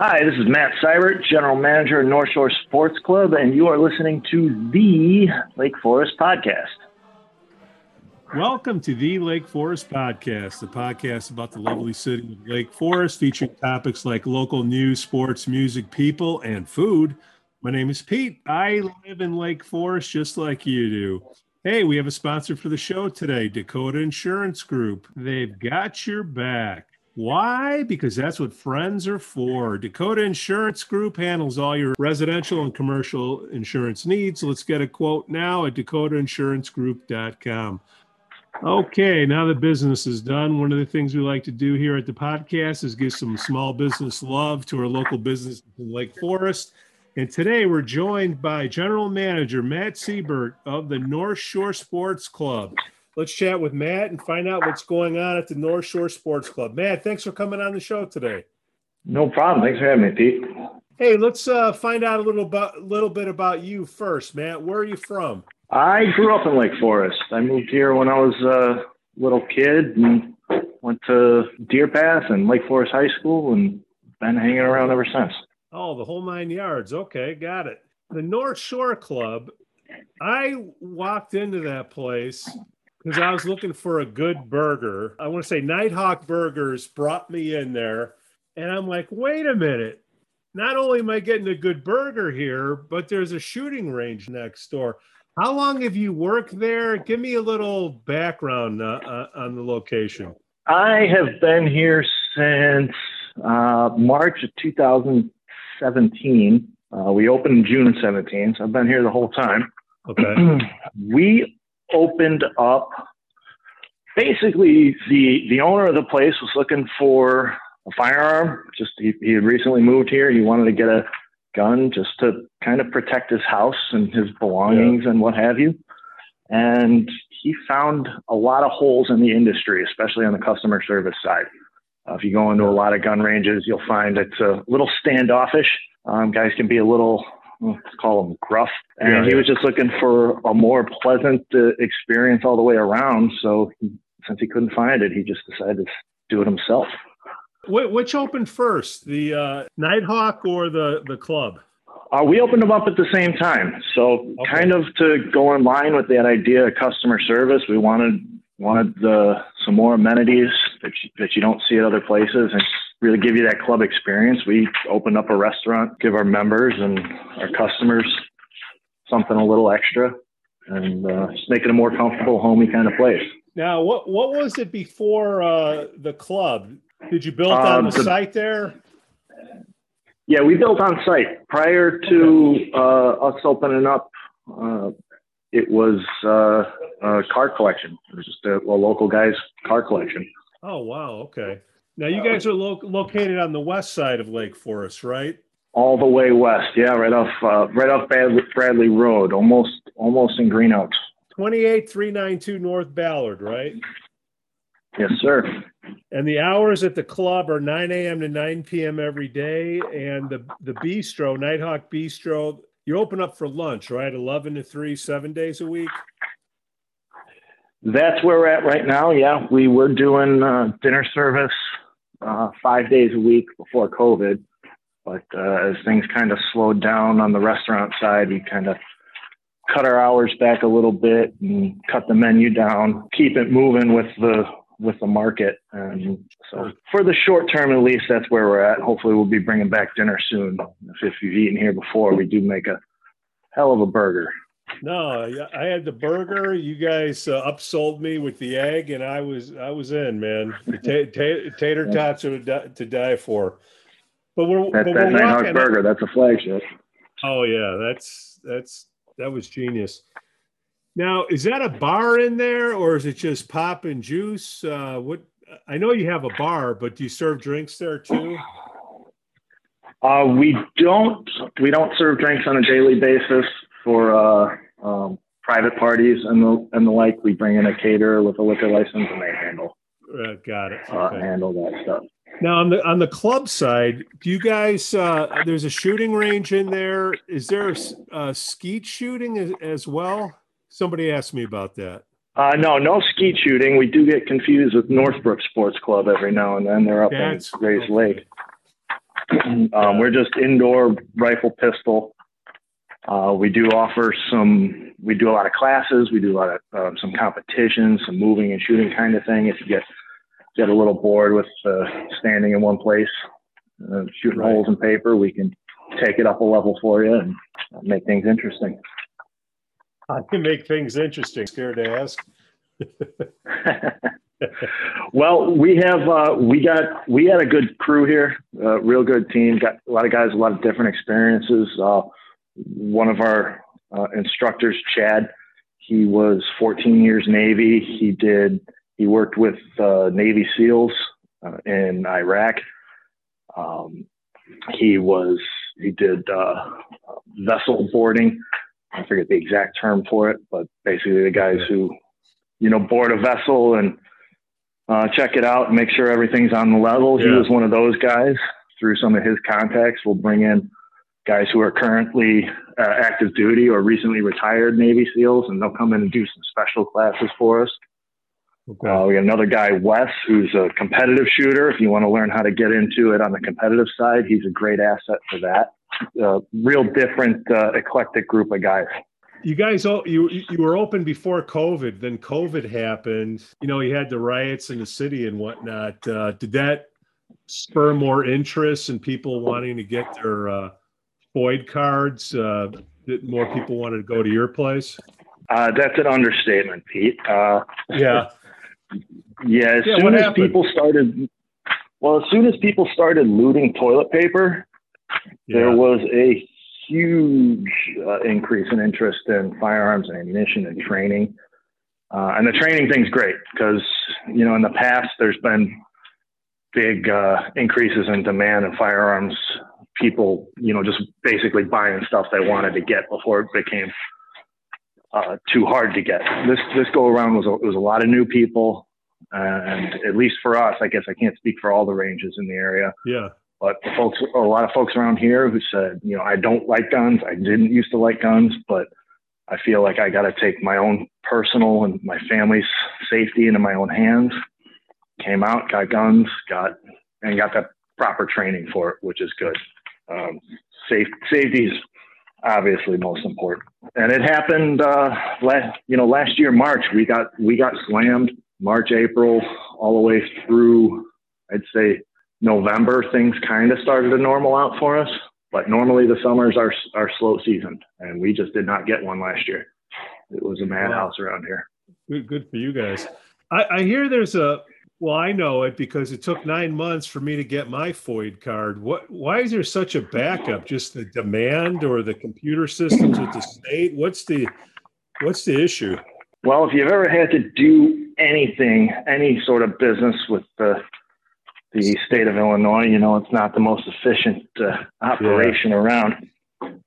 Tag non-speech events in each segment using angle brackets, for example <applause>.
Hi, this is Matt Seibert, General Manager of North Shore Sports Club, and you are listening to the Lake Forest Podcast. Welcome to the Lake Forest Podcast, the podcast about the lovely city of Lake Forest, featuring topics like local news, sports, music, people, and food. My name is Pete. I live in Lake Forest just like you do. Hey, we have a sponsor for the show today Dakota Insurance Group. They've got your back. Why? Because that's what friends are for. Dakota Insurance Group handles all your residential and commercial insurance needs. Let's get a quote now at dakotaInsuranceGroup.com. Okay, now that business is done, one of the things we like to do here at the podcast is give some small business love to our local business in Lake Forest. And today we're joined by General Manager Matt Seibert of the North Shore Sports Club. Let's chat with Matt and find out what's going on at the North Shore Sports Club. Matt, thanks for coming on the show today. No problem. Thanks for having me, Pete. Hey, let's uh, find out a little, about, little bit about you first, Matt. Where are you from? I grew up in Lake Forest. I moved here when I was a little kid and went to Deer Path and Lake Forest High School and been hanging around ever since. Oh, the whole nine yards. Okay, got it. The North Shore Club. I walked into that place because I was looking for a good burger. I want to say Nighthawk Burgers brought me in there. And I'm like, wait a minute. Not only am I getting a good burger here, but there's a shooting range next door. How long have you worked there? Give me a little background uh, uh, on the location. I have been here since uh, March of 2017. Uh, we opened in June of 17, so I've been here the whole time. Okay. <clears throat> we opened up. Basically, the the owner of the place was looking for a firearm. Just he, he had recently moved here. He wanted to get a gun just to kind of protect his house and his belongings yeah. and what have you. And he found a lot of holes in the industry, especially on the customer service side. Uh, if you go into a lot of gun ranges, you'll find it's a little standoffish. Um, guys can be a little, let's call him gruff. And yeah, he yeah. was just looking for a more pleasant uh, experience all the way around. So he, since he couldn't find it, he just decided to do it himself. Which opened first, the uh, Nighthawk or the the club? Uh, we opened them up at the same time. So okay. kind of to go in line with that idea of customer service, we wanted wanted the, some more amenities that you, that you don't see at other places and really give you that club experience. We opened up a restaurant, give our members and our customers something a little extra and uh, just make it a more comfortable, homey kind of place. Now, what what was it before uh, the club? Did you build on um, the, the, site there? Yeah, we built on site prior to uh, us opening up. Uh, it was uh, a car collection. It was just a, a, local guy's car collection. Oh wow! Okay. Now you guys are lo- located on the west side of Lake Forest, right? All the way west, yeah, right off uh, right off Bradley, Bradley Road, almost almost in Green Oaks. Twenty eight three nine two North Ballard, right? Yes, sir. And the hours at the club are 9 a.m. to 9 p.m. every day. And the, the bistro, Nighthawk Bistro, you open up for lunch, right? 11 to 3, seven days a week? That's where we're at right now. Yeah, we were doing uh, dinner service uh, five days a week before COVID. But uh, as things kind of slowed down on the restaurant side, we kind of cut our hours back a little bit and cut the menu down, keep it moving with the with the market. And so for the short term, at least, that's where we're at. Hopefully, we'll be bringing back dinner soon. If, if you've eaten here before, we do make a hell of a burger. No, I had the burger. You guys uh, upsold me with the egg, and I was I was in, man. tater tots are to, to die for. But we're that's but that Nighthawk burger. That's a flagship. Oh yeah, that's that's that was genius. Now, is that a bar in there, or is it just pop and juice? Uh, what I know you have a bar, but do you serve drinks there too? Uh, we don't. We don't serve drinks on a daily basis for uh, um, private parties and the and the like. We bring in a caterer with a liquor license, and they handle. Uh, got it. Uh, okay. handle that stuff. Now on the on the club side, do you guys? Uh, there's a shooting range in there. Is there a, a skeet shooting as, as well? Somebody asked me about that. Uh, no, no skeet shooting. We do get confused with Northbrook Sports Club every now and then. They're up That's, in Grays. Lake. <clears throat> um, we're just indoor rifle pistol. Uh, we do offer some. We do a lot of classes. We do a lot of um, some competitions, some moving and shooting kind of thing. If you get get a little bored with uh, standing in one place, uh, shooting right. holes in paper, we can take it up a level for you and make things interesting. I can make things interesting. Scared to ask. <laughs> well, we have uh, we got we had a good crew here, uh, real good team. Got a lot of guys, a lot of different experiences. Uh, one of our uh, instructors, Chad, he was 14 years Navy. He did he worked with uh, Navy SEALs uh, in Iraq. Um, he was he did vessel boarding. I forget the exact term for it, but basically the guys who you know board a vessel and uh, check it out and make sure everything's on the level. Yeah. He was one of those guys. Through some of his contacts, we'll bring in guys who are currently uh, active duty or recently retired Navy SEALs, and they'll come in and do some special classes for us. Okay. Uh, we got another guy, Wes, who's a competitive shooter. If you want to learn how to get into it on the competitive side, he's a great asset for that. Uh, real different, uh, eclectic group of guys you guys all you you were open before covid then covid happened you know you had the riots in the city and whatnot uh, did that spur more interest in people wanting to get their FOID cards uh, did more people wanted to go to your place uh, that's an understatement pete uh, yeah <laughs> yeah as yeah, soon as happened? people started well as soon as people started looting toilet paper yeah. there was a huge uh, increase in interest in firearms and ammunition and training. Uh, and the training thing's great because, you know, in the past, there's been big uh, increases in demand in firearms. People, you know, just basically buying stuff they wanted to get before it became uh, too hard to get. This this go around was a, was a lot of new people, and at least for us, I guess I can't speak for all the ranges in the area. Yeah, but the folks, a lot of folks around here who said, you know, I don't like guns. I didn't used to like guns, but I feel like I got to take my own personal and my family's safety into my own hands. Came out, got guns, got and got that proper training for it, which is good. Um, safe, safety is obviously most important. And it happened, uh, last, you know, last year March we got we got slammed March, April, all the way through. I'd say November, things kind of started to normal out for us. But normally the summers are are slow season, and we just did not get one last year. It was a madhouse around here. Good, good for you guys. I, I hear there's a well, I know it because it took nine months for me to get my FOID card. What? Why is there such a backup? Just the demand or the computer systems with the state? What's the What's the issue? Well, if you've ever had to do anything, any sort of business with the the state of Illinois. You know, it's not the most efficient uh, operation yeah. around.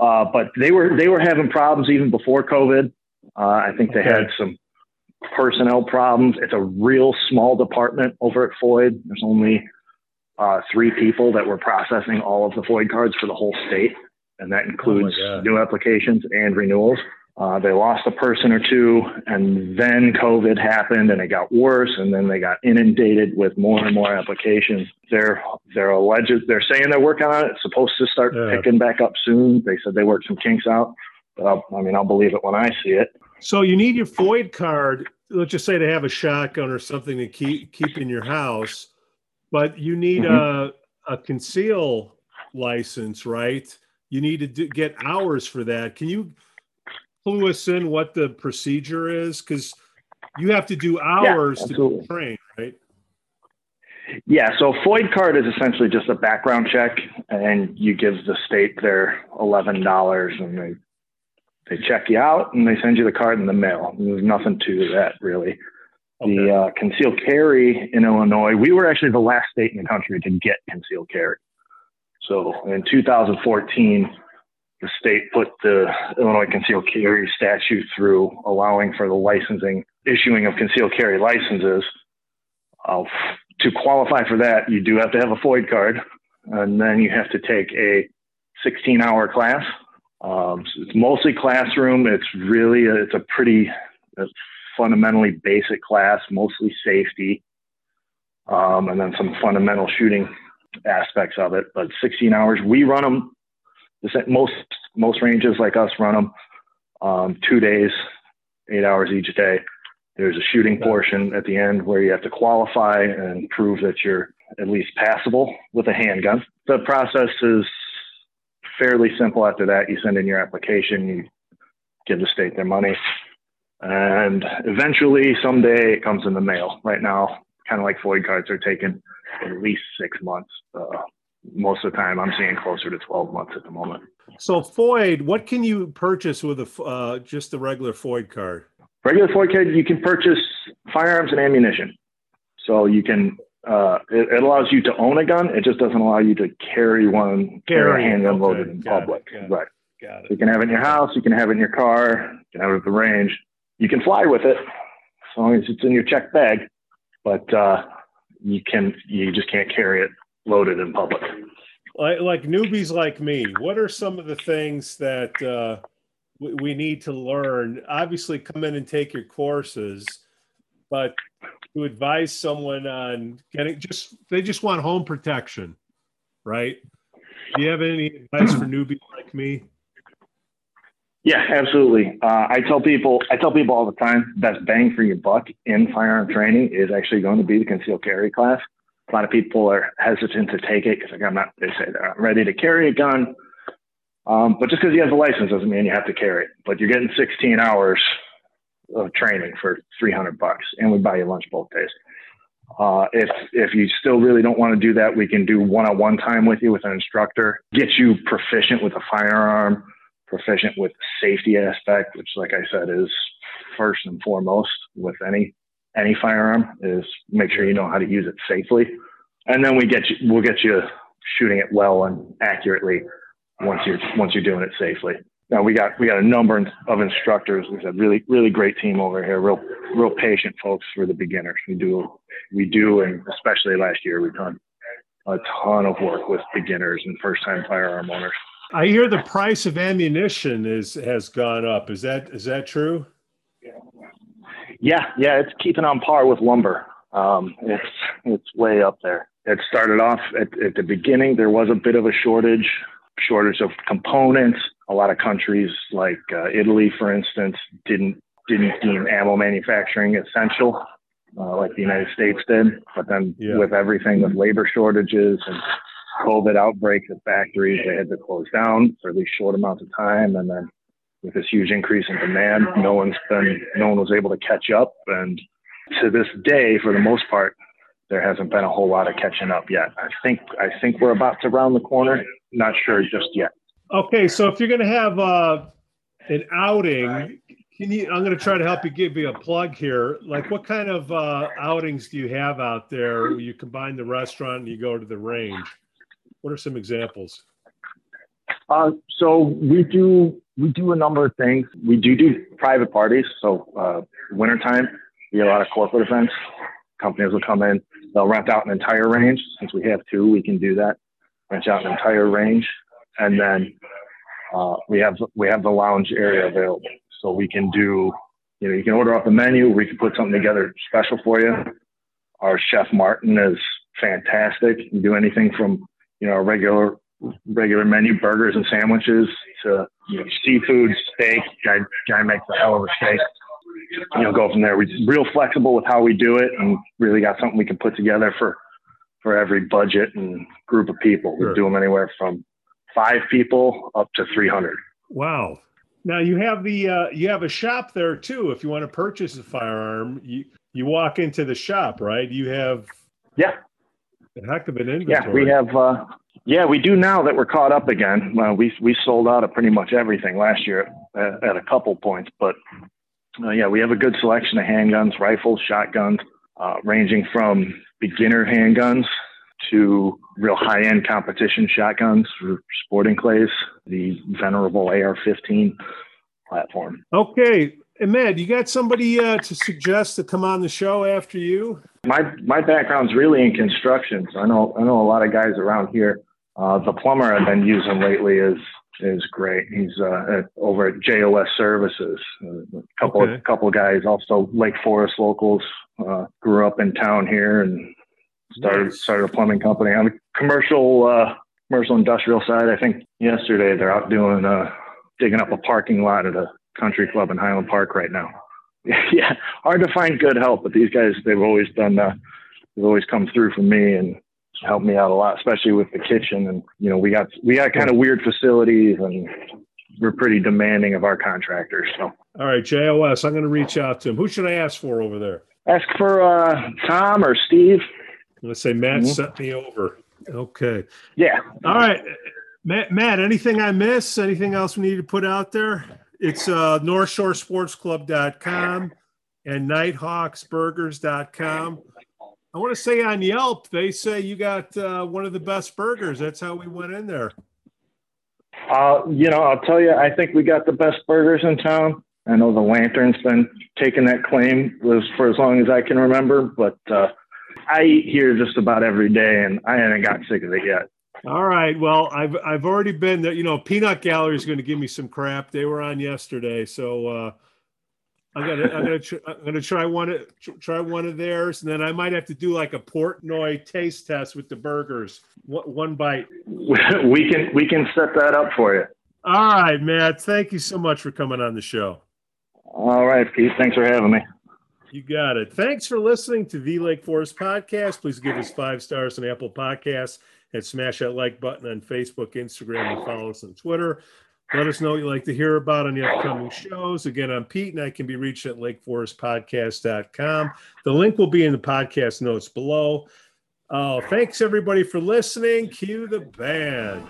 Uh, but they were they were having problems even before COVID. Uh, I think they had some personnel problems. It's a real small department over at FOID. There's only uh, three people that were processing all of the FOID cards for the whole state, and that includes oh new applications and renewals. Uh, they lost a person or two, and then COVID happened, and it got worse. And then they got inundated with more and more applications. They're they're alleged they're saying they're working on it. It's supposed to start yeah. picking back up soon. They said they worked some kinks out. But I'll, I mean, I'll believe it when I see it. So you need your FOID card. Let's just say to have a shotgun or something to keep keep in your house, but you need mm-hmm. a a conceal license, right? You need to do, get hours for that. Can you? clue us in what the procedure is? Because you have to do hours yeah, to train, right? Yeah, so FOID card is essentially just a background check, and you give the state their eleven dollars, and they they check you out, and they send you the card in the mail. There's nothing to that really. Okay. The uh, concealed carry in Illinois, we were actually the last state in the country to get concealed carry. So in 2014, the state put the Illinois concealed carry statute through, allowing for the licensing, issuing of concealed carry licenses. Uh, to qualify for that, you do have to have a FOID card, and then you have to take a 16-hour class. Um, so it's mostly classroom. It's really a, it's a pretty a fundamentally basic class, mostly safety, um, and then some fundamental shooting aspects of it. But 16 hours, we run them. Most most ranges like us run them um, two days, eight hours each day. There's a shooting portion at the end where you have to qualify and prove that you're at least passable with a handgun. The process is fairly simple after that. You send in your application, you give the state their money, and eventually someday it comes in the mail. Right now, kind of like FOID cards are taking at least six months. Uh, most of the time, I'm seeing closer to 12 months at the moment. So FOID, what can you purchase with a uh, just the regular FOID card? Regular FOID card, you can purchase firearms and ammunition. So you can uh, it, it, allows you to own a gun. It just doesn't allow you to carry one, carry handgun okay. loaded in got public. It, right. Got it. You can have it in your house. You can have it in your car. You can have it at the range. You can fly with it as long as it's in your checked bag. But uh, you can you just can't carry it loaded in public. Like, like newbies like me, what are some of the things that uh, we, we need to learn? Obviously, come in and take your courses, but to advise someone on getting just they just want home protection, right? Do you have any advice for newbies like me? Yeah, absolutely. Uh, I tell people, I tell people all the time, best bang for your buck in firearm training is actually going to be the concealed carry class. A lot of people are hesitant to take it because like, I'm not. They say they're not ready to carry a gun, um, but just because you have the license doesn't mean you have to carry it. But you're getting 16 hours of training for 300 bucks, and we buy you lunch both days. Uh, if if you still really don't want to do that, we can do one-on-one time with you with an instructor, get you proficient with a firearm, proficient with safety aspect, which, like I said, is first and foremost with any any firearm. Is make sure you know how to use it safely, and then we get you we'll get you shooting it well and accurately once you're once you're doing it safely. Now we got we got a number of instructors. We a really really great team over here. Real real patient folks for the beginners. We do we do, and especially last year we've done a ton of work with beginners and first time firearm owners. I hear the price of ammunition is has gone up. Is that is that true? Yeah, yeah, it's keeping on par with lumber. Um, it's it's way up there. It started off at, at the beginning. There was a bit of a shortage, shortage of components. A lot of countries, like uh, Italy, for instance, didn't didn't deem ammo manufacturing essential, uh, like the United States did. But then, yeah. with everything with labor shortages and COVID outbreaks at factories, they had to close down for least short amounts of time, and then with this huge increase in demand, no one's been, no one was able to catch up. And to this day, for the most part, there hasn't been a whole lot of catching up yet. I think, I think we're about to round the corner. Not sure just yet. Okay, so if you're going to have uh, an outing, can you? I'm going to try to help you give you a plug here. Like, what kind of uh, outings do you have out there? you combine the restaurant and you go to the range. What are some examples? Uh, so we do we do a number of things. We do do private parties. So uh, wintertime, we get a lot of corporate events. Companies will come in. They'll rent out an entire range. Since we have two, we can do that. Rent out an entire range, and then uh, we have we have the lounge area available. So we can do. You know, you can order off the menu. We can put something together special for you. Our chef Martin is fantastic. You do anything from you know regular regular menu burgers and sandwiches to you know, seafood, steak. Guy, guy makes a hell of a steak. You know, go from there. We're real flexible with how we do it, and really got something we can put together for for every budget and group of people. Sure. We do them anywhere from five people up to three hundred. Wow. Now you have the uh, you have a shop there too. If you want to purchase a firearm, you you walk into the shop, right? You have yeah, a heck of an inventory. Yeah, we have uh, yeah, we do now that we're caught up again. Uh, we we sold out of pretty much everything last year at, at a couple points, but uh, yeah, we have a good selection of handguns, rifles, shotguns, uh, ranging from beginner handguns to real high-end competition shotguns, for sporting clays, the venerable AR-15 platform. Okay, Ahmed, you got somebody uh, to suggest to come on the show after you? My my background's really in construction, so I know I know a lot of guys around here uh, the plumber I've been using lately is is great. He's uh, at, over at JOS Services. Uh, a couple okay. of, couple of guys, also Lake Forest locals, uh, grew up in town here and started nice. started a plumbing company on the commercial uh, commercial industrial side. I think yesterday they're out doing uh, digging up a parking lot at a country club in Highland Park right now. <laughs> yeah, hard to find good help, but these guys they've always done uh, they've always come through for me and helped me out a lot, especially with the kitchen. And you know, we got we got kind of weird facilities and we're pretty demanding of our contractors. So all right, JOS, I'm going to reach out to him. Who should I ask for over there? Ask for uh, Tom or Steve. Let's say Matt mm-hmm. sent me over. Okay. Yeah. All right. Matt, Matt, anything I miss? Anything else we need to put out there? It's uh, NorthShoreSportsClub.com and NighthawksBurgers.com. I want to say on Yelp, they say you got uh, one of the best burgers. That's how we went in there. Uh, you know, I'll tell you, I think we got the best burgers in town. I know the Lantern's been taking that claim was for as long as I can remember, but uh, I eat here just about every day, and I haven't got sick of it yet. All right. Well, I've I've already been there. You know, Peanut Gallery is going to give me some crap. They were on yesterday, so uh, I'm gonna I'm gonna tr- I'm gonna try one of try one of theirs, and then I might have to do like a Portnoy taste test with the burgers. One bite. <laughs> We can we can set that up for you. All right, Matt. Thank you so much for coming on the show. All right, Pete. Thanks for having me. You got it. Thanks for listening to the Lake Forest Podcast. Please give us five stars on Apple Podcasts and smash that like button on Facebook, Instagram, and follow us on Twitter. Let us know what you'd like to hear about on the upcoming shows. Again, I'm Pete, and I can be reached at lakeforestpodcast.com. The link will be in the podcast notes below. Oh, thanks everybody for listening. Cue the band.